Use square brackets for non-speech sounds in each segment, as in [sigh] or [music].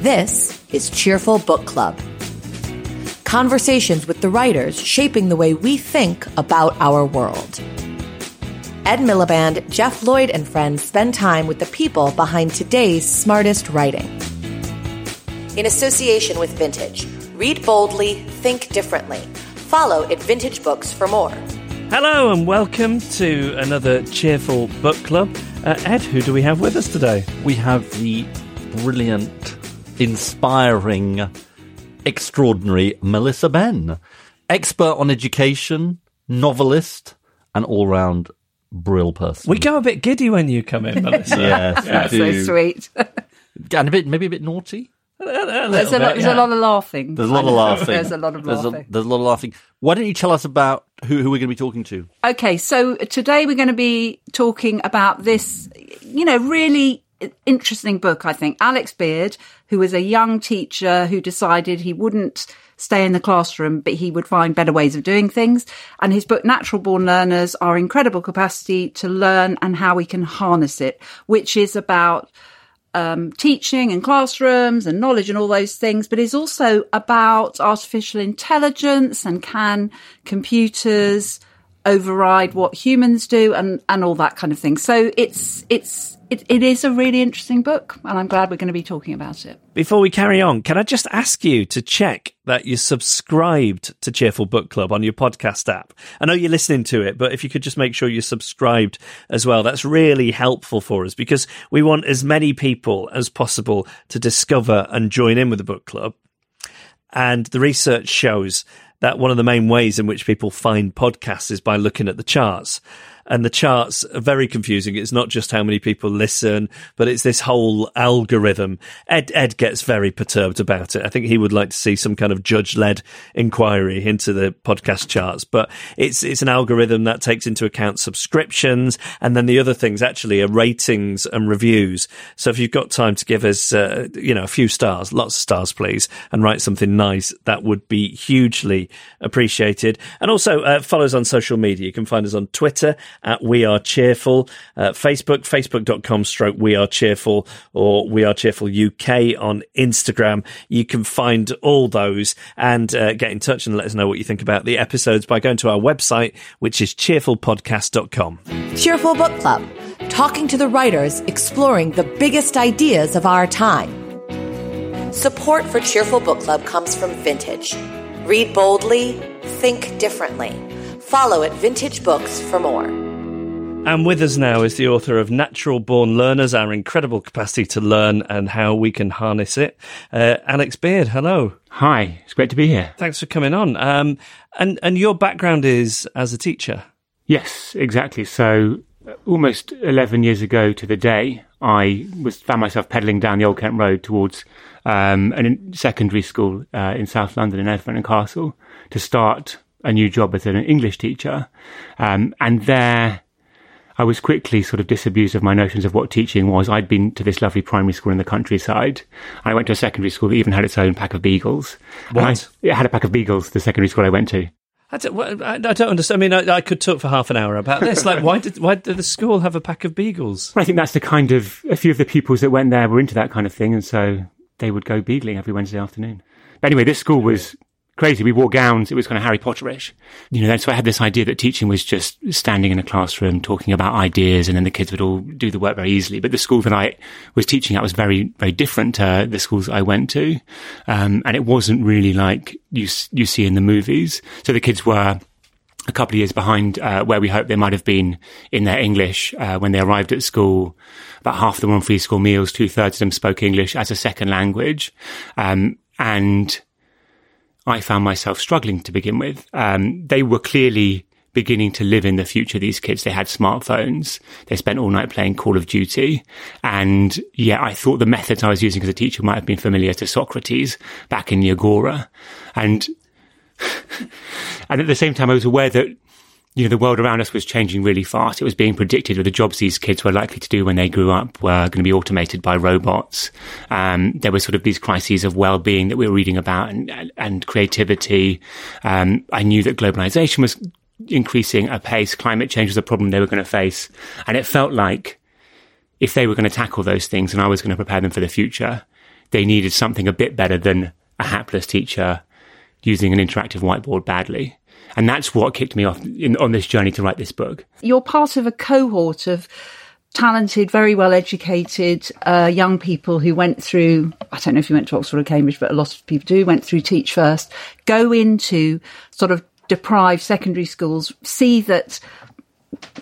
This is Cheerful Book Club. Conversations with the writers shaping the way we think about our world. Ed Miliband, Geoff Lloyd, and friends spend time with the people behind today's smartest writing. In association with Vintage, read boldly, think differently. Follow at Vintage Books for more. Hello and welcome to another cheerful book club. Uh, Ed, who do we have with us today? We have the brilliant, inspiring, extraordinary Melissa Benn, expert on education, novelist, and all round brill person. We go a bit giddy when you come in, Melissa. [laughs] yes, That's so sweet. [laughs] and a bit, maybe a bit naughty. There's a, lot, there's a lot of laughing. There's a lot of [laughs] laughing. There's a lot of There's laughing. A, there's a lot of laughing. Why don't you tell us about who, who we're going to be talking to? Okay, so today we're going to be talking about this, you know, really interesting book, I think. Alex Beard, who was a young teacher who decided he wouldn't stay in the classroom, but he would find better ways of doing things. And his book, Natural Born Learners, Our Incredible Capacity to Learn and How We Can Harness It, which is about um, teaching and classrooms and knowledge and all those things, but is also about artificial intelligence and can computers override what humans do and, and all that kind of thing. So it's, it's, it, it is a really interesting book and I'm glad we're going to be talking about it. Before we carry on, can I just ask you to check that you're subscribed to Cheerful Book Club on your podcast app? I know you're listening to it, but if you could just make sure you're subscribed as well, that's really helpful for us because we want as many people as possible to discover and join in with the book club. And the research shows that one of the main ways in which people find podcasts is by looking at the charts. And the charts are very confusing. It's not just how many people listen, but it's this whole algorithm. Ed, Ed gets very perturbed about it. I think he would like to see some kind of judge led inquiry into the podcast charts, but it's, it's an algorithm that takes into account subscriptions. And then the other things actually are ratings and reviews. So if you've got time to give us, uh, you know, a few stars, lots of stars, please, and write something nice, that would be hugely appreciated. And also uh, follow us on social media. You can find us on Twitter at We Are Cheerful, uh, Facebook, facebook.com stroke We Are Cheerful, or We Are Cheerful UK on Instagram. You can find all those and uh, get in touch and let us know what you think about the episodes by going to our website, which is cheerfulpodcast.com. Cheerful Book Club, talking to the writers exploring the biggest ideas of our time. Support for Cheerful Book Club comes from Vintage. Read boldly, think differently. Follow at Vintage Books for more. And with us now is the author of Natural Born Learners, Our Incredible Capacity to Learn and How We Can Harness It. Uh, Alex Beard, hello. Hi, it's great to be here. Thanks for coming on. Um, and, and your background is as a teacher. Yes, exactly. So, uh, almost 11 years ago to the day, I was found myself pedalling down the Old Kent Road towards um, a secondary school uh, in South London in Elephant and Castle to start a new job as an English teacher. Um, and there, I was quickly sort of disabused of my notions of what teaching was. I'd been to this lovely primary school in the countryside. I went to a secondary school that even had its own pack of beagles. And I- What? it had a pack of beagles, the secondary school I went to. I don't, I I don't understand. I mean, I, I could talk for half an hour about this. Like, why did why did the school have a pack of beagles? Well, I think that's the kind of a few of the pupils that went there were into that kind of thing, and so they would go beagling every Wednesday afternoon. But anyway, this school was crazy. We wore gowns. It was kind of Harry Potterish, you know. So I had this idea that teaching was just standing in a classroom talking about ideas, and then the kids would all do the work very easily. But the school that I was teaching at was very, very different to the schools I went to, um, and it wasn't really like you you see in the movies. So the kids were a couple of years behind uh, where we hoped they might have been in their English uh, when they arrived at school. About half of them were on free school meals. Two thirds of them spoke English as a second language, um, and I found myself struggling to begin with. Um, they were clearly beginning to live in the future. These kids, they had smartphones. They spent all night playing Call of Duty. And yeah, I thought the methods I was using as a teacher might have been familiar to Socrates back in the Agora. And [laughs] and at the same time, I was aware that, you know, the world around us was changing really fast. It was being predicted that the jobs these kids were likely to do when they grew up were going to be automated by robots. Um, there were sort of these crises of well-being that we were reading about and, and, creativity. Um, I knew that globalization was increasing apace. Climate change was a problem they were going to face. And it felt like if they were going to tackle those things and I was going to prepare them for the future, they needed something a bit better than a hapless teacher using an interactive whiteboard badly. And that's what kicked me off in, on this journey to write this book. You're part of a cohort of talented, very well educated uh, young people who went through, I don't know if you went to Oxford or Cambridge, but a lot of people do, went through Teach First, go into sort of deprived secondary schools, see that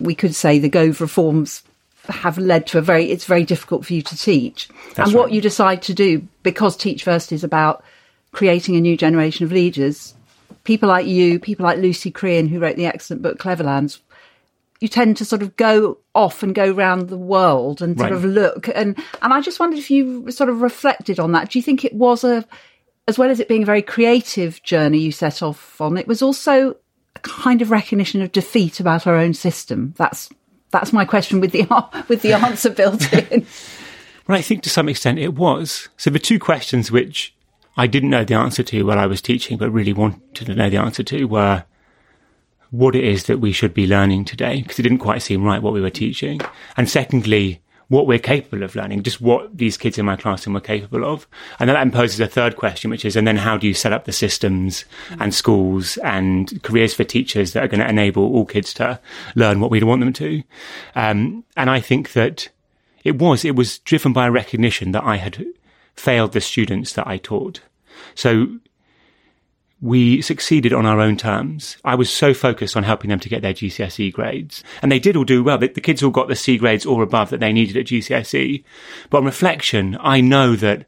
we could say the Gove reforms have led to a very, it's very difficult for you to teach. That's and what you decide to do, because Teach First is about creating a new generation of leaders, people like you, people like Lucy Crehan, who wrote the excellent book Cleverlands, you tend to sort of go off and go round the world and sort Right. of look and and I just wondered if you sort of reflected on that. Do you think it was a as well as it being a very creative journey you set off on, it was also a kind of recognition of defeat about our own system. That's that's my question with the [laughs] with the answer built in. [laughs] Well, I think to some extent it was. So the two questions which I didn't know the answer to while I was teaching, but really wanted to know the answer to were what it is that we should be learning today, because it didn't quite seem right what we were teaching. And secondly, what we're capable of learning, just what these kids in my classroom were capable of. And then that poses a third question, which is, and then how do you set up the systems and schools and careers for teachers that are going to enable all kids to learn what we want them to? Um, and I think that it was, it was driven by a recognition that I had failed the students that I taught. So we succeeded on our own terms. I was so focused on helping them to get their GCSE grades. And they did all do well. The, kids all got the C grades or above that they needed at GCSE. But on reflection, I know that,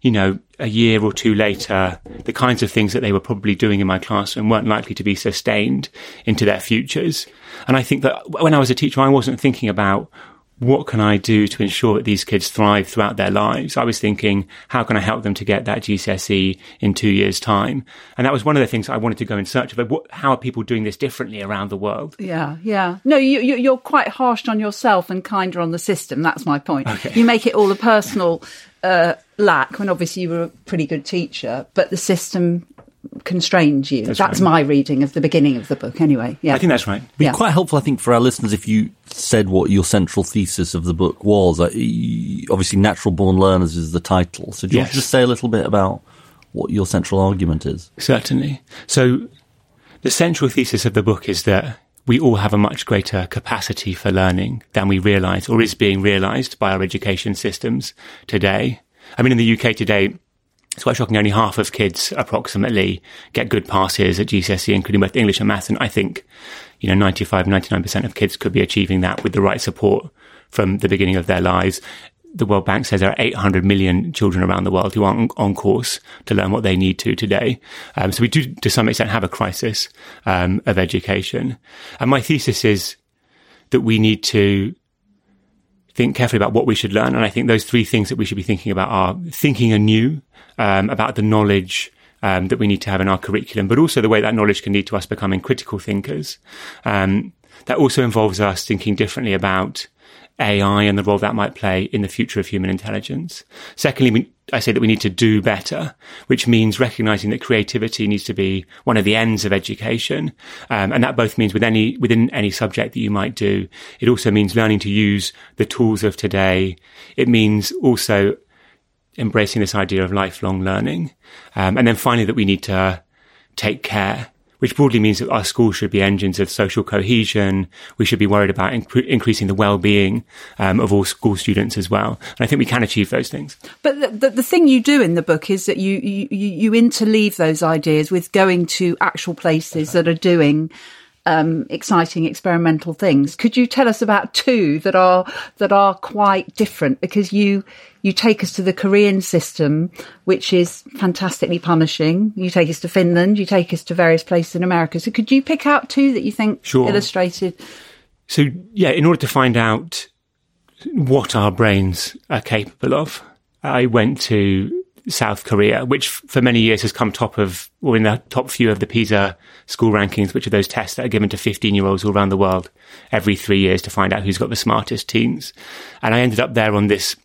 you know, a year or two later, the kinds of things that they were probably doing in my classroom weren't likely to be sustained into their futures. And I think that when I was a teacher, I wasn't thinking about what can I do to ensure that these kids thrive throughout their lives? I was thinking, how can I help them to get that GCSE in two years' time? And that was one of the things I wanted to go in search of. What, how are people doing this differently around the world? Yeah, yeah. No, you, you, you're quite harsh on yourself and kinder on the system. That's my point. You make it all a personal uh, lack when obviously you were a pretty good teacher, but the system constrained you. That's, right. my reading of the beginning of the book, anyway. Yeah, I think that's right. Be Yeah. quite helpful, I think, for our listeners if you said what your central thesis of the book was. Uh, Obviously, Natural Born Learners is the title. So, do you want to just say a little bit about what your central argument is? Certainly. So the central thesis of the book is that we all have a much greater capacity for learning than we realize or is being realized by our education systems today. I mean, in the UK today, it's quite shocking. Only half of kids approximately get good passes at GCSE, including both English and maths. And I think, you know, 95, 99% of kids could be achieving that with the right support from the beginning of their lives. The World Bank says there are 800 million children around the world who aren't on course to learn what they need to today. Um, so we do, to some extent, have a crisis um, of education. And my thesis is that we need to think carefully about what we should learn. And I think those three things that we should be thinking about are thinking anew um, about the knowledge um, that we need to have in our curriculum, but also the way that knowledge can lead to us becoming critical thinkers. Um, that also involves us thinking differently about AI and the role that might play in the future of human intelligence. Secondly, we, I say that we need to do better, which means recognizing that creativity needs to be one of the ends of education. Um, and that both means with any, within any subject that you might do. It also means learning to use the tools of today. It means also embracing this idea of lifelong learning. Um, and then finally, that we need to take care, which broadly means that our schools should be engines of social cohesion. We should be worried about incre- increasing the well-being um, of all school students as well. And I think we can achieve those things. But the, the, the thing you do in the book is that you, you, you interleave those ideas with going to actual places that are doing um, exciting experimental things. Could you tell us about two that are that are quite different? Because you you take us to the Korean system, which is fantastically punishing. You take us to Finland. You take us to various places in America. So could you pick out two that you think Sure. illustrated? So yeah, in order to find out what our brains are capable of, I went to South Korea, which for many years has come top of, or in the top few of the PISA school rankings, which are those tests that are given to 15 year olds all around the world every three years to find out who's got the smartest teens. And I ended up there on this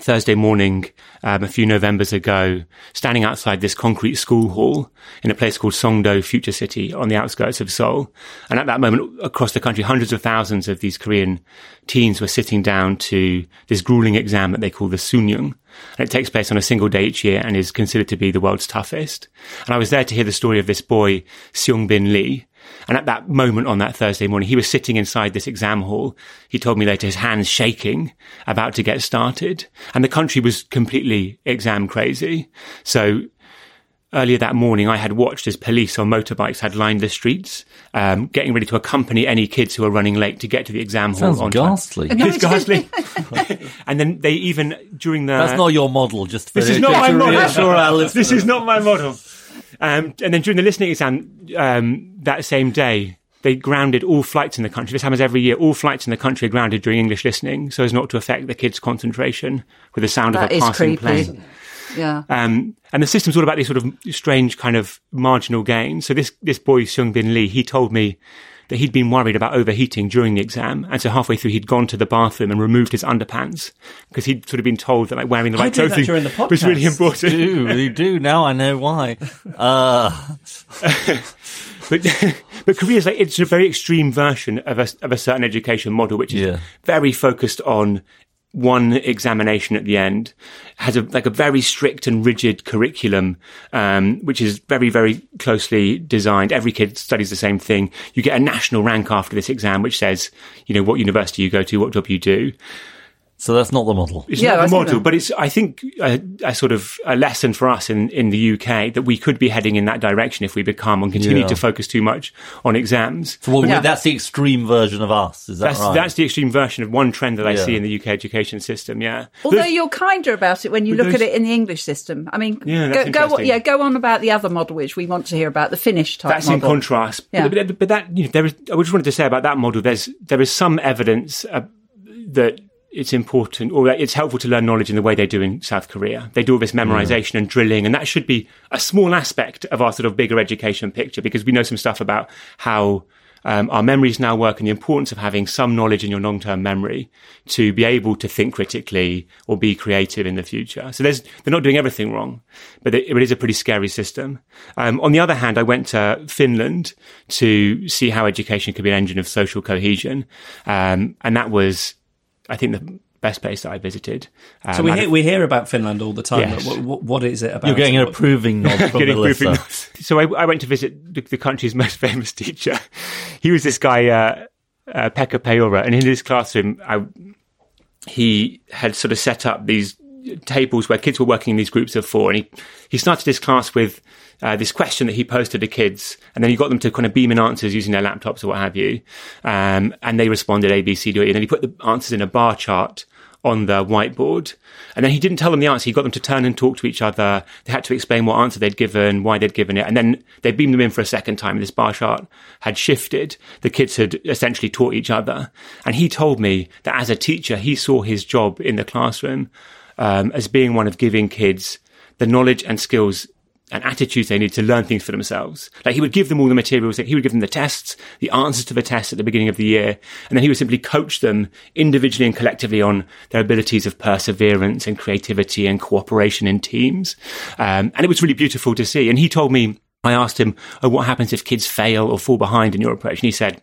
Thursday morning, um, a few Novembers ago, standing outside this concrete school hall in a place called Songdo Future City on the outskirts of Seoul. And at that moment, across the country, hundreds of thousands of these Korean teens were sitting down to this grueling exam that they call the Suneung. And it takes place on a single day each year and is considered to be the world's toughest. And I was there to hear the story of this boy, Seung Bin Lee, and at that moment on that Thursday morning, he was sitting inside this exam hall. He told me later his hands shaking, about to get started. And the country was completely exam crazy. So earlier that morning, I had watched as police on motorbikes had lined the streets, um, getting ready to accompany any kids who were running late to get to the exam Sounds hall. on ghastly. Time. It's ghastly. [laughs] and then they even during the That's not your model. Just for this is not my to model. reassure our listeners. this is not my model. Um, and then during the listening exam um, that same day, they grounded all flights in the country. This happens every year. All flights in the country are grounded during English listening, so as not to affect the kids' concentration with the sound That of a is passing creepy. plane. Yeah. Um, and the system's all about these sort of strange kind of marginal gains. So this, this boy, Seung Bin Lee, he told me that he'd been worried about overheating during the exam. And so halfway through, he'd gone to the bathroom and removed his underpants because he'd sort of been told that like wearing the right do that clothing during the [laughs] was really podcast. important. do, you do. Now I know why. [laughs] Uh, But [laughs] but Korea is like it's a very extreme version of a of a certain education model, which is Yeah. very focused on one examination at the end, has a like a very strict and rigid curriculum, um, which is very very closely designed. Every kid studies the same thing. You get a national rank after this exam, which says you know what university you go to, what job you do. So that's not the model. It's Yeah, not the model, but it's I think a, a sort of a lesson for us in, in the UK that we could be heading in that direction if we become and continue Yeah. to focus too much on exams. So what, Yeah. that's the extreme version of us. Is that That's right? that's the extreme version of one trend that I Yeah. see in the UK education system. Yeah, Although There's- you're kinder about it when you look those- at it in the English system. I mean, Yeah, go, go, yeah, go on about the other model, which we want to hear about, the Finnish type that's in contrast. Yeah. But, but, but that you know, there is. I just wanted to say about that model. There's there is some evidence uh, that it's important or it's helpful to learn knowledge in the way they do in South Korea. They do all this memorization and drilling, and that should be a small aspect of our sort of bigger education picture because we know some stuff about how. Um, our memories now work and the importance of having some knowledge in your long-term memory to be able to think critically or be creative in the future. So there's, they're not doing everything wrong, but it, it is a pretty scary system. Um, on the other hand, I went to Finland to see how education could be an engine of social cohesion. Um, and that was, I think, the best place that I visited. Um, So we hear, we hear about Finland all the time. Yes. What, what, what is it about? You're getting an approving [laughs] nod from getting Melissa. briefing. So I, I went to visit the, the country's [laughs] most famous teacher. He was this guy, uh, uh, Pekka Peura, and in his classroom, I, he had sort of set up these tables where kids were working in these groups of four, and he he started his class with. Uh, this question that he posted to kids, and then he got them to kind of beam in answers using their laptops or what have you, um, and they responded A, B, C, D, E, and then he put the answers in a bar chart on the whiteboard. And then he didn't tell them the answer. He got them to turn and talk to each other. They had to explain what answer they'd given, why they'd given it. And then they beamed them in for a second time. And this bar chart had shifted. The kids had essentially taught each other. And he told me that as a teacher, he saw his job in the classroom um, as being one of giving kids the knowledge and skills and attitudes they need to learn things for themselves. Like he would give them all the materials, he would give them the tests, the answers to the tests at the beginning of the year, and then he would simply coach them individually and collectively on their abilities of perseverance and creativity and cooperation in teams. Um, and it was really beautiful to see. And he told me, I asked him, oh, what happens if kids fail or fall behind in your approach? And he said,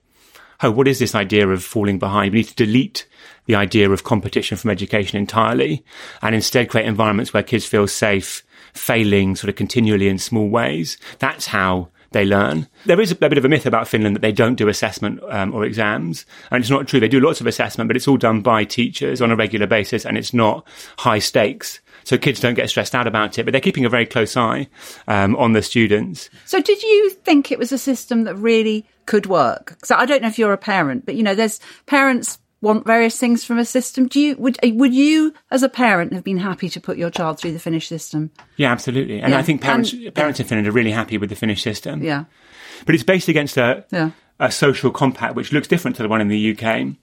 oh, what is this idea of falling behind? We need to delete the idea of competition from education entirely and instead create environments where kids feel safe failing sort of continually in small ways. That's how they learn. There is a, a bit of a myth about Finland that they don't do assessment um, or exams, and it's not true. They do lots of assessment, but it's all done by teachers on a regular basis, and it's not high stakes. So kids don't get stressed out about it, but they're keeping a very close eye um, on the students. So, did you think it was a system that really could work? So, I don't know if you're a parent, but you know, there's parents want various things from a system. Do you would would you, as a parent, have been happy to put your child through the Finnish system? Yeah, absolutely. And Yeah, I think parents and- parents in Finland are really happy with the Finnish system. Yeah, But it's based against a Yeah. a social compact which looks different to the one in the UK.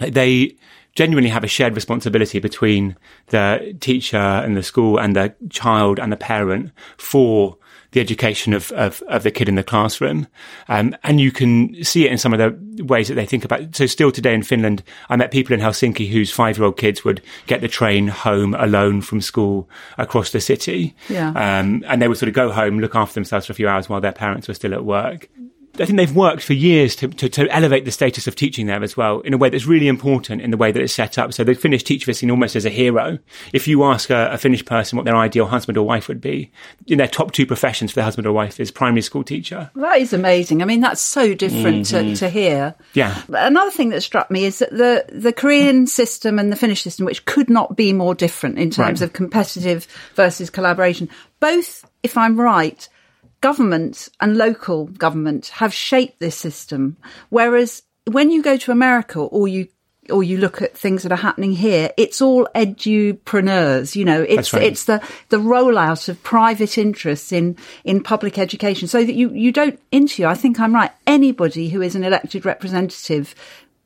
Like, They genuinely have a shared responsibility between the teacher and the school and the child and the parent for the education of, of, of the kid in the classroom. Um, and you can see it in some of the ways that they think about it. So still today in Finland, I met people in Helsinki whose five year old kids would get the train home alone from school across the city. Yeah. Um, and they would sort of go home, look after themselves for a few hours while their parents were still at work. I think they've worked for years to, to, to, elevate the status of teaching there as well in a way that's really important in the way that it's set up. So the Finnish teacher is seen almost as a hero. If you ask a, a, Finnish person what their ideal husband or wife would be, in their top two professions for their husband or wife is primary school teacher. That is amazing. I mean, that's so different mm-hmm. to, to hear. Yeah. Another thing that struck me is that the, the Korean system and the Finnish system, which could not be more different in terms right. of competitive versus collaboration, both, if I'm right, government and local government have shaped this system. Whereas when you go to America or you or you look at things that are happening here, it's all edupreneurs. You know, it's right. it's the the rollout of private interests in in public education, so that you you don't interview. I think I'm right. Anybody who is an elected representative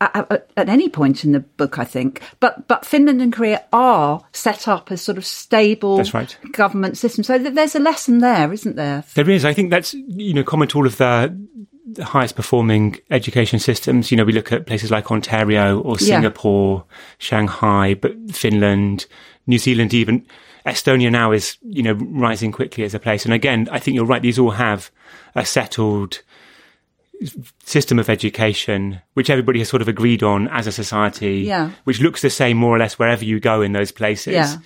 at, any point in the book, I think. But but Finland and Korea are set up as sort of stable right. government systems. So there's a lesson there, isn't there? There is. I think that's you know common to all of the, the highest performing education systems. You know, we look at places like Ontario or Singapore, yeah. Shanghai, but Finland, New Zealand, even Estonia now is you know rising quickly as a place. And again, I think you're right. These all have a settled system of education, which everybody has sort of agreed on as a society, yeah. which looks the same more or less wherever you go in those places. Yeah.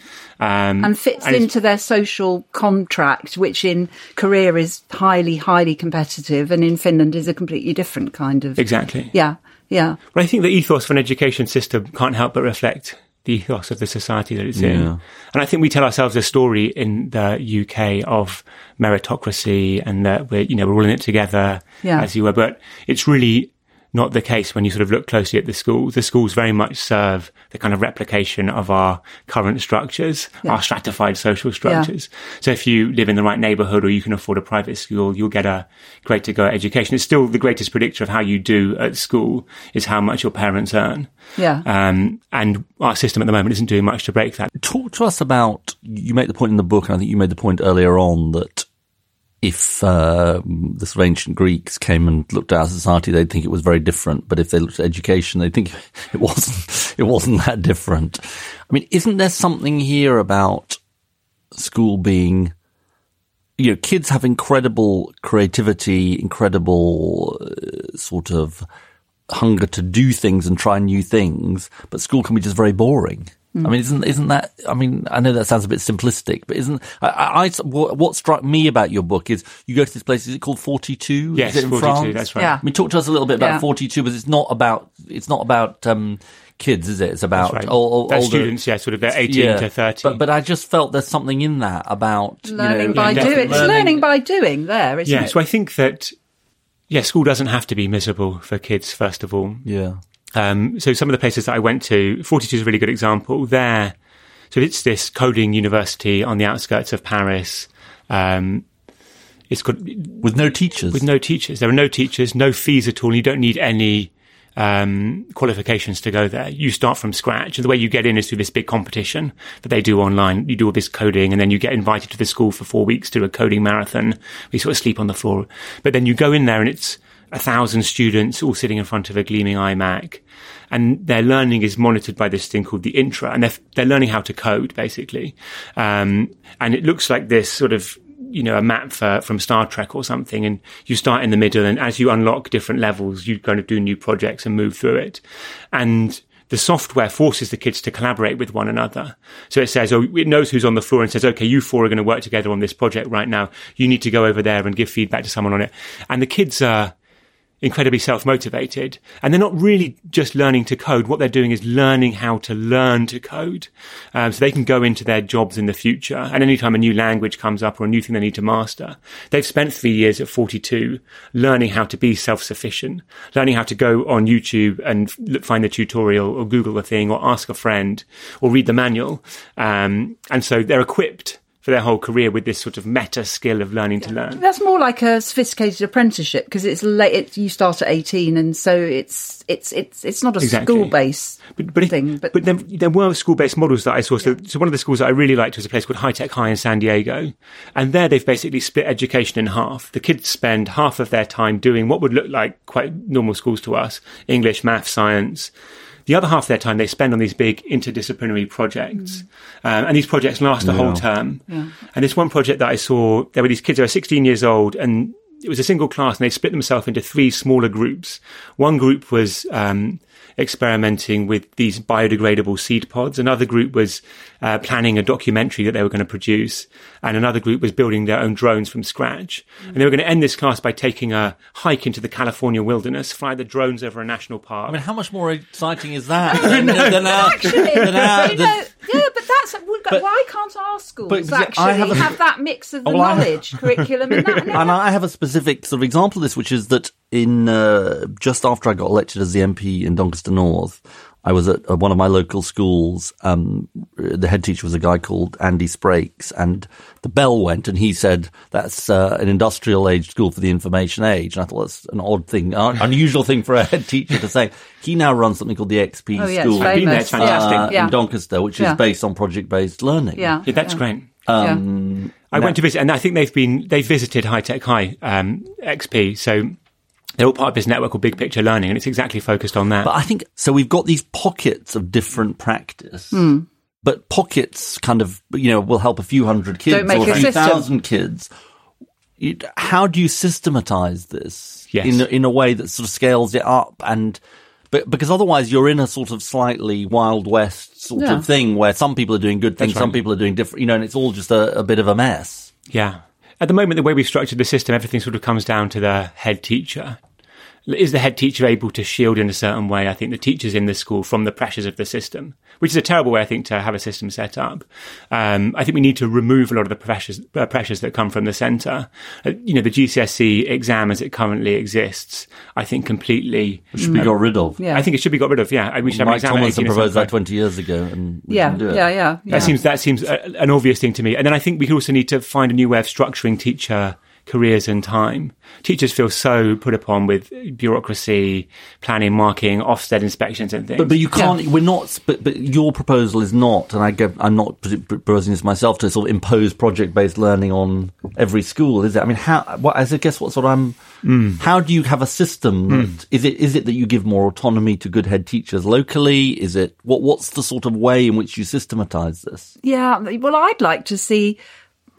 Um, and fits and into their social contract, which in Korea is highly, highly competitive, and in Finland is a completely different kind of. Exactly. Yeah. Yeah. But I think the ethos of an education system can't help but reflect ethos of the society that it's yeah. in. And I think we tell ourselves a story in the UK of meritocracy and that we're, you know, we're all in it together yeah. as you were, but it's really not the case when you sort of look closely at the schools. The schools very much serve the kind of replication of our current structures, yeah. our stratified social structures. Yeah. So if you live in the right neighborhood or you can afford a private school, you'll get a great to go education. It's still the greatest predictor of how you do at school is how much your parents earn. Yeah. Um, and our system at the moment isn't doing much to break that. Talk to us about, you make the point in the book, and I think you made the point earlier on that if uh, the sort of ancient Greeks came and looked at our society, they'd think it was very different. But if they looked at education, they'd think [laughs] it wasn't. It wasn't that different. I mean, isn't there something here about school being, you know, kids have incredible creativity, incredible uh, sort of hunger to do things and try new things, but school can be just very boring. Mm. I mean, isn't isn't that? I mean, I know that sounds a bit simplistic, but isn't I, I, what struck me about your book is you go to this place. Is it called Forty Two? Yes, is in 42, France? That's right. Yeah. I mean, talk to us a little bit about yeah. Forty Two, but it's not about it's not about um, kids, is it? It's about right. all, older students. Yeah, sort of they're eighteen yeah. to thirty. But but I just felt there's something in that about learning you know, by doing. It's learning by doing. There, isn't yeah, it? Yeah. So I think that yeah, school doesn't have to be miserable for kids. First of all, yeah. Um, so some of the places that I went to, 42 is a really good example. There, so it's this coding university on the outskirts of Paris. Um, it's got with no teachers. With no teachers, there are no teachers, no fees at all. You don't need any um, qualifications to go there. You start from scratch, and the way you get in is through this big competition that they do online. You do all this coding, and then you get invited to the school for four weeks to do a coding marathon. We sort of sleep on the floor, but then you go in there, and it's a thousand students all sitting in front of a gleaming iMac. And their learning is monitored by this thing called the intra, and they're, they're learning how to code basically. Um, and it looks like this sort of you know, a map for, from Star Trek or something, and you start in the middle, and as you unlock different levels, you kind of do new projects and move through it. And the software forces the kids to collaborate with one another. So it says, oh, it knows who's on the floor and says, okay, you four are going to work together on this project right now. You need to go over there and give feedback to someone on it. And the kids are, incredibly self-motivated and they're not really just learning to code. What they're doing is learning how to learn to code. Um, so they can go into their jobs in the future. And anytime a new language comes up or a new thing they need to master, they've spent three years at 42 learning how to be self-sufficient, learning how to go on YouTube and look, find the tutorial or Google the thing or ask a friend or read the manual. Um, and so they're equipped for their whole career with this sort of meta skill of learning to learn. That's more like a sophisticated apprenticeship because it's late. It, you start at eighteen, and so it's it's it's it's not a Exactly. school based But, but, thing. But, but then there were school based models that I saw. So, so one of the schools that I really liked was a place called High Tech High in San Diego. And there they've basically split education in half. The kids spend half of their time doing what would look like quite normal schools to us English, math, science. The other half of their time they spend on these big interdisciplinary projects. Um, and these projects last a whole term. And this one project that I saw, there were these kids who were 16 years old and it was a single class and they split themselves into three smaller groups. One group was um, experimenting with these biodegradable seed pods. Another group was uh, planning a documentary that they were going to produce. And another group was building their own drones from scratch. And they were going to end this class by taking a hike into the California wilderness, fly the drones over a national park. I mean, how much more exciting is that [laughs] than, than our, actually, than our- you know, yeah, but that's But- why can't our schools but actually have have, that mix of the Well, I- knowledge [laughs] curriculum and that? and I have a specific sort of example of this, which is that in uh, just after I got elected as the MP in Doncaster North, I was at uh, one of my local schools. Um, the head teacher was a guy called Andy Sprakes, and the bell went, and he said, "That's uh, an industrial age school for the information age." And I thought that's an odd thing, un- [laughs] unusual thing for a head teacher to say. He now runs something called the XP Oh, yeah, School I've been there, it's fantastic. uh, Yeah. in Doncaster, which is Yeah. based on project-based learning. Yeah, yeah, that's great. Um, I went to visit, and I think they've been they've visited High Tech High um, XP. So they're all part of this network called Big Picture Learning, and it's exactly focused on that. But I think so. We've got these pockets of different practice, Hmm. but pockets kind of you know will help a few hundred kids Don't make or a a few system. thousand kids. How do you systematize this Yes. in a- in a way that sort of scales it up and? But because otherwise you're in a sort of slightly wild west sort Yeah. of thing where some people are doing good things, That's some people are doing different, you know, and it's all just a, a bit of a mess. Yeah. At the moment, the way we've structured the system, everything sort of comes down to the head teacher. Is the head teacher able to shield in a certain way, I think, the teachers in the school from the pressures of the system, which is a terrible way, I think, to have a system set up. Um, I think we need to remove a lot of the pressures, uh, pressures that come from the centre. Uh, you know, the GCSE exam as it currently exists, I think completely. It should be got rid of. Yeah. I think it should be got rid of. Yeah, we should have an Mike exam at Tomlinson proposed that 20 years ago, and we yeah, can do it. yeah, yeah, yeah. That seems that seems a, an obvious thing to me. And then I think we also need to find a new way of structuring teacher careers and time. Teachers feel so put upon with bureaucracy, planning, marking, Ofsted inspections, and things. But, but you can't. We're not. But, but your proposal is not, and I get, I'm not pr- pr- proposing this myself to sort of impose project-based learning on every school, is it? I mean, how? What? As I guess, what's what I'm. Mm. How do you have a system? Mm. Is it? Is it that you give more autonomy to good head teachers locally? Is it what? What's the sort of way in which you systematize this? Yeah, well, I'd like to see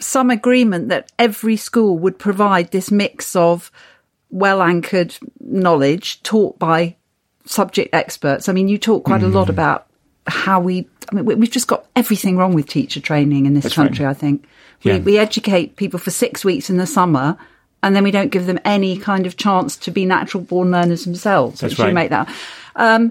some agreement that every school would provide this mix of well anchored knowledge taught by subject experts. I mean, you talk quite a lot Mm. about how we, I mean, we- we've just got everything wrong with teacher training in this That's right. country, I think. We, Yeah. we educate people for six weeks in the summer. And then we don't give them any kind of chance to be natural born learners themselves. That's which you make that. Um,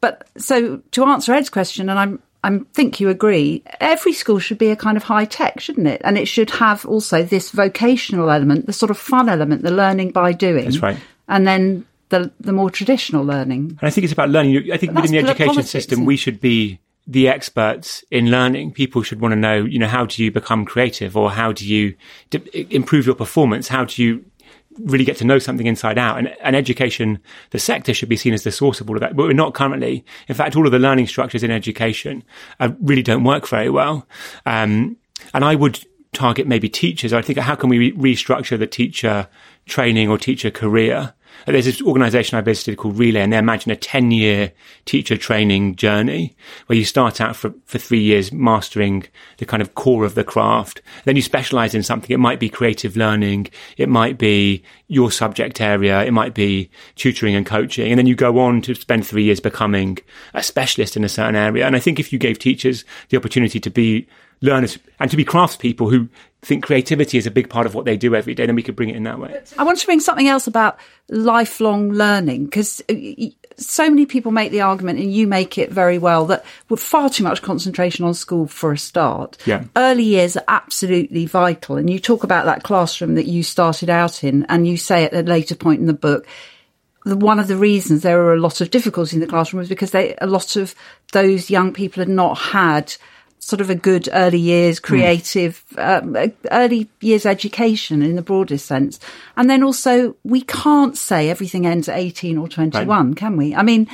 but so to answer Ed's question, and I'm I think you agree, every school should be a kind of high tech, shouldn't it? And it should have also this vocational element, the sort of fun element, the learning by doing. That's right. And then the the more traditional learning. And I think it's about learning. I think But within the education politics, system, we should be the experts in learning. People should want to know, you know, how do you become creative or how do you d- improve your performance? How do you really get to know something inside out? And, and education, the sector should be seen as the source of all of that. But we're not currently. In fact, all of the learning structures in education uh, really don't work very well. Um, and I would target maybe teachers. I think how can we re- restructure the teacher training or teacher career? There's this organization I visited called Relay and they imagine a 10 year teacher training journey where you start out for, for three years mastering the kind of core of the craft. Then you specialize in something. It might be creative learning. It might be your subject area. It might be tutoring and coaching. And then you go on to spend three years becoming a specialist in a certain area. And I think if you gave teachers the opportunity to be learners and to be craftspeople who think creativity is a big part of what they do every day, then we could bring it in that way. I want to bring something else about lifelong learning because uh, so many people make the argument, and you make it very well, that with far too much concentration on school for a start. Yeah. Early years are absolutely vital. And you talk about that classroom that you started out in, and you say at a later point in the book, one of the reasons there were a lot of difficulty in the classroom was because they, a lot of those young people had not had sort of a good early years, creative, um, uh, early years education in the broadest sense. And then also, we can't say everything ends at 18 or 21, can we? I mean,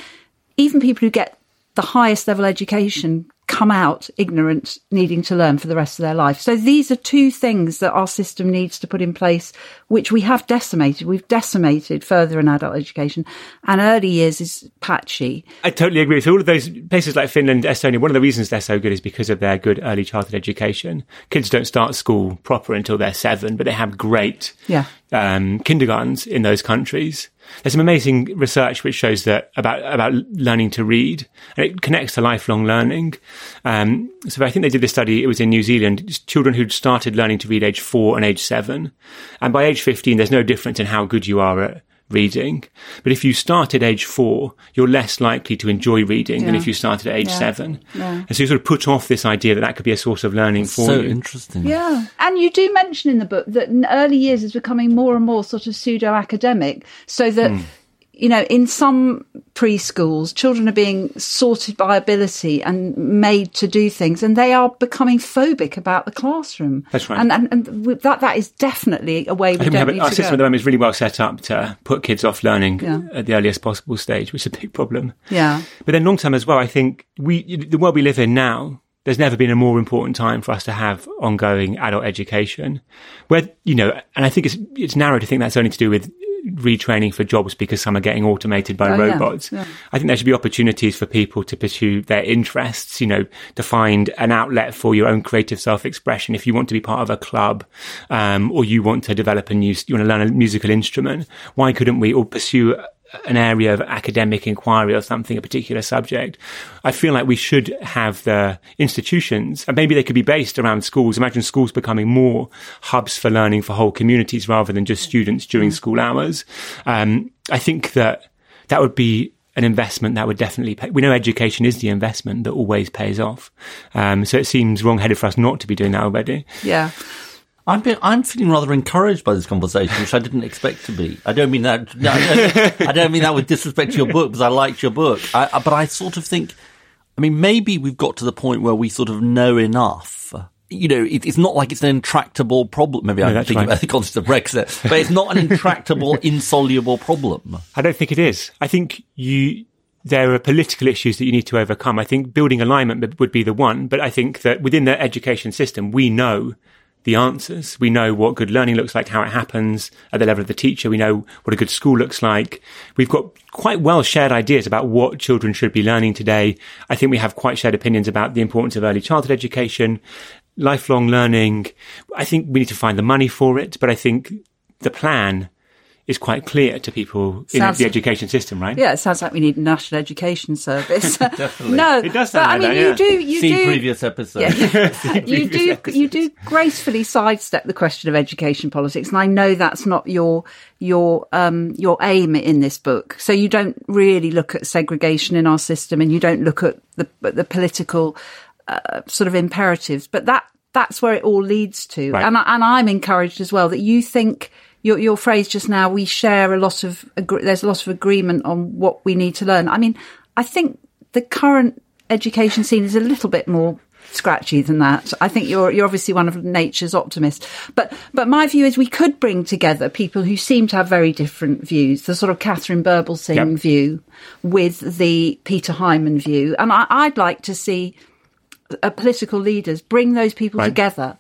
even people who get the highest level education come out ignorant, needing to learn for the rest of their life. So these are two things that our system needs to put in place, which we have decimated. We've decimated further in adult education, and early years is patchy. I totally agree. So all of those places like Finland, Estonia, one of the reasons they're so good is because of their good early childhood education. Kids don't start school proper until they're seven, but they have great Yeah. Um, kindergartens in those countries. There's some amazing research which shows that about about learning to read, and it connects to lifelong learning. Um, so I think they did this study. It was in New Zealand. Children who'd started learning to read age four and age seven, and by age fifteen, there's no difference in how good you are at reading. But if you start at age four, you're less likely to enjoy reading than if you started at age Yeah. seven. Yeah. And so you sort of put off this idea that that could be a source of learning for so you. interesting. Yeah. And you do mention in the book that in early years is becoming more and more sort of pseudo academic, so that, hmm. You know, in some preschools, children are being sorted by ability and made to do things, and they are becoming phobic about the classroom. That's right. And, and, and that, that is definitely a way we I don't have, need our to system at the moment is really well set up to put kids off learning Yeah. at the earliest possible stage, which is a big problem. Yeah. But then long term as well, I think we, the world we live in now, there's never been a more important time for us to have ongoing adult education where, you know, and I think it's, it's narrow to think that's only to do with retraining for jobs because some are getting automated by Oh, yeah. robots. Yeah. I think there should be opportunities for people to pursue their interests, you know, to find an outlet for your own creative self-expression. If you want to be part of a club, um, or you want to develop a new, you want to learn a musical instrument, why couldn't we all pursue an area of academic inquiry or something, a particular subject? I feel like we should have the institutions, and maybe they could be based around schools. Imagine schools becoming more hubs for learning for whole communities rather than just students during school hours. Um, I think that that would be an investment that would definitely pay. We know education is the investment that always pays off. Um, so it seems wrong-headed for us not to be doing that already. Yeah. I'm be- I'm feeling rather encouraged by this conversation, which I didn't expect to be. I don't mean that. No, I, don't, I don't mean that with disrespect to your book, because I liked your book. I, but I sort of think, I mean, maybe we've got to the point where we sort of know enough. You know, it, it's not like it's an intractable problem. Maybe I'm that's thinking right. about the concept of Brexit, but it's not an intractable, [laughs] insoluble problem. I don't think it is. I think you, there are political issues that you need to overcome. I think building alignment would be the one, but I think that within the education system, we know the answers. We know what good learning looks like, how it happens at the level of the teacher. We know what a good school looks like. We've got quite well shared ideas about what children should be learning today. I think we have quite shared opinions about the importance of early childhood education, lifelong learning. I think we need to find the money for it, but I think the plan is quite clear to people in Sounds- the education system, right? Yeah, it sounds like we need a national education service. [laughs] Definitely. no, It does but sound I mean, that, you yeah. do, you See do. previous episode. Yeah. [laughs] you do you do gracefully sidestep the question of education politics, and I know that's not your your um, your aim in this book. So you don't really look at segregation in our system, and you don't look at the the political uh, sort of imperatives. But that that's where it all leads to, Right. and I, and I'm encouraged as well that you think. Your, your phrase just now, we share a lot of, there's a lot of agreement on what we need to learn. I mean, I think the current education scene is a little bit more scratchy than that. I think you're you're obviously one of nature's optimists. But but my view is we could bring together people who seem to have very different views. The sort of Katharine Birbalsingh Yep. view with the Peter Hyman view. And I, I'd like to see uh, political leaders bring those people Right. together.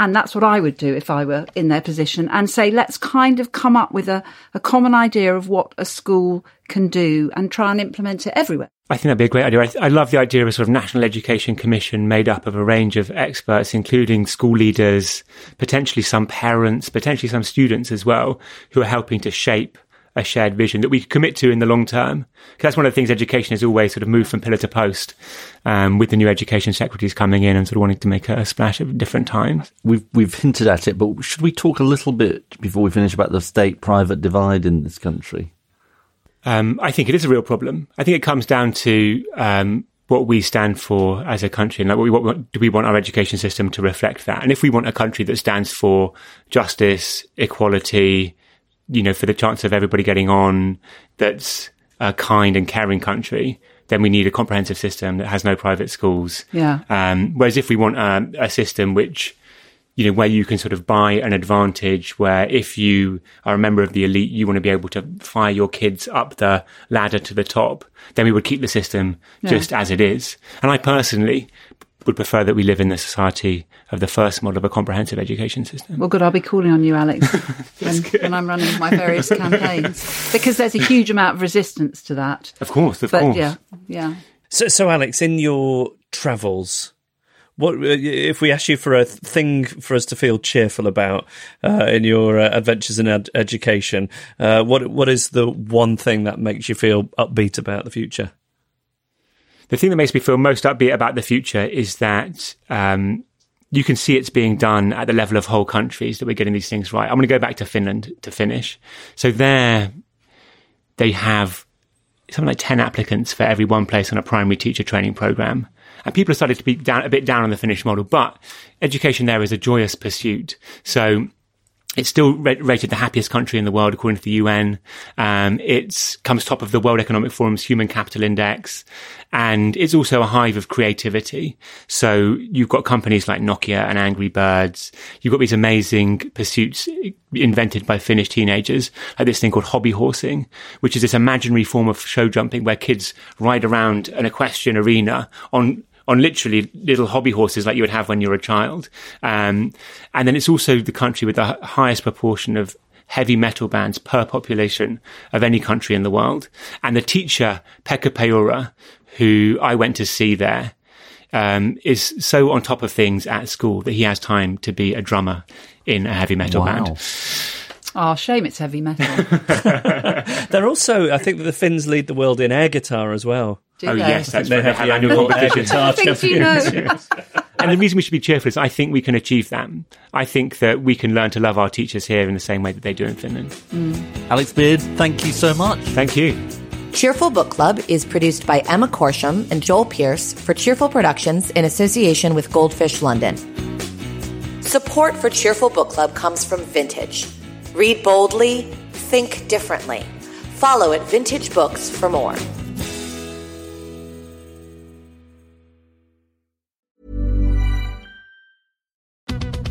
And that's what I would do if I were in their position and say, let's kind of come up with a, a common idea of what a school can do and try and implement it everywhere. I think that'd be a great idea. I, I love the idea of a sort of national education commission made up of a range of experts, including school leaders, potentially some parents, potentially some students as well, who are helping to shape a shared vision that we commit to in the long term. that's one of the things education has always sort of moved from pillar to post, um, with the new education secretaries coming in and sort of wanting to make a, a splash at different times. We've we've hinted at it, but should we talk a little bit before we finish about the state-private divide in this country? Um, I think it is a real problem. I think it comes down to um, what we stand for as a country, and like, what we, what, do we want our education system to reflect that? And if we want a country that stands for justice, equality, you know, for the chance of everybody getting on, that's a kind and caring country, then we need a comprehensive system that has no private schools. Yeah. Um, whereas if we want a, a system which, you know, where you can sort of buy an advantage, where if you are a member of the elite, you want to be able to fire your kids up the ladder to the top, then we would keep the system just as it is. And I personally would prefer that we live in the society of the first model of a comprehensive education system. Well, good. I'll be calling on you, Alex, [laughs] when, when I'm running my various [laughs] campaigns, because there's a huge amount of resistance to that. Of course, of But course. yeah, yeah. So, so Alex, in your travels, what uh, if we ask you for a thing for us to feel cheerful about uh, in your uh, adventures in ed- education? Uh, what what is the one thing that makes you feel upbeat about the future? The thing that makes me feel most upbeat about the future is that um, you can see it's being done at the level of whole countries that we're getting these things right. I'm going to go back to Finland to finish. So there, they have something like 10 applicants for every one place on a primary teacher training program. And people have started to be down, a bit down on the Finnish model, but education there is a joyous pursuit. So it's still rated the happiest country in the world according to the UN. Um, it comes top of the World Economic Forum's Human Capital Index, and it's also a hive of creativity. So you've got companies like Nokia and Angry Birds. You've got these amazing pursuits invented by Finnish teenagers, like this thing called hobby horsing, which is this imaginary form of show jumping where kids ride around an equestrian arena on on literally little hobby horses like you would have when you were a child. Um, and then it's also the country with the h- highest proportion of heavy metal bands per population of any country in the world. And the teacher, Pekka Peura, who I went to see there, um, is so on top of things at school that he has time to be a drummer in a heavy metal Wow. band. Oh, shame it's heavy metal. [laughs] They're also, I think that the Finns lead the world in air guitar as well. Do Oh they? yes, that's They right. They have have the annual annual air competitions. Things you know. And the reason we should be cheerful is I think we can achieve that. I think that we can learn to love our teachers here in the same way that they do in Finland. Mm. Alex Beard, thank you so much. Thank you. Cheerful Book Club is produced by Emma Corsham and Joel Pierce for Cheerful Productions in association with Goldfish London. Support for Cheerful Book Club comes from Vintage. Read boldly, think differently. Follow at Vintage Books for more.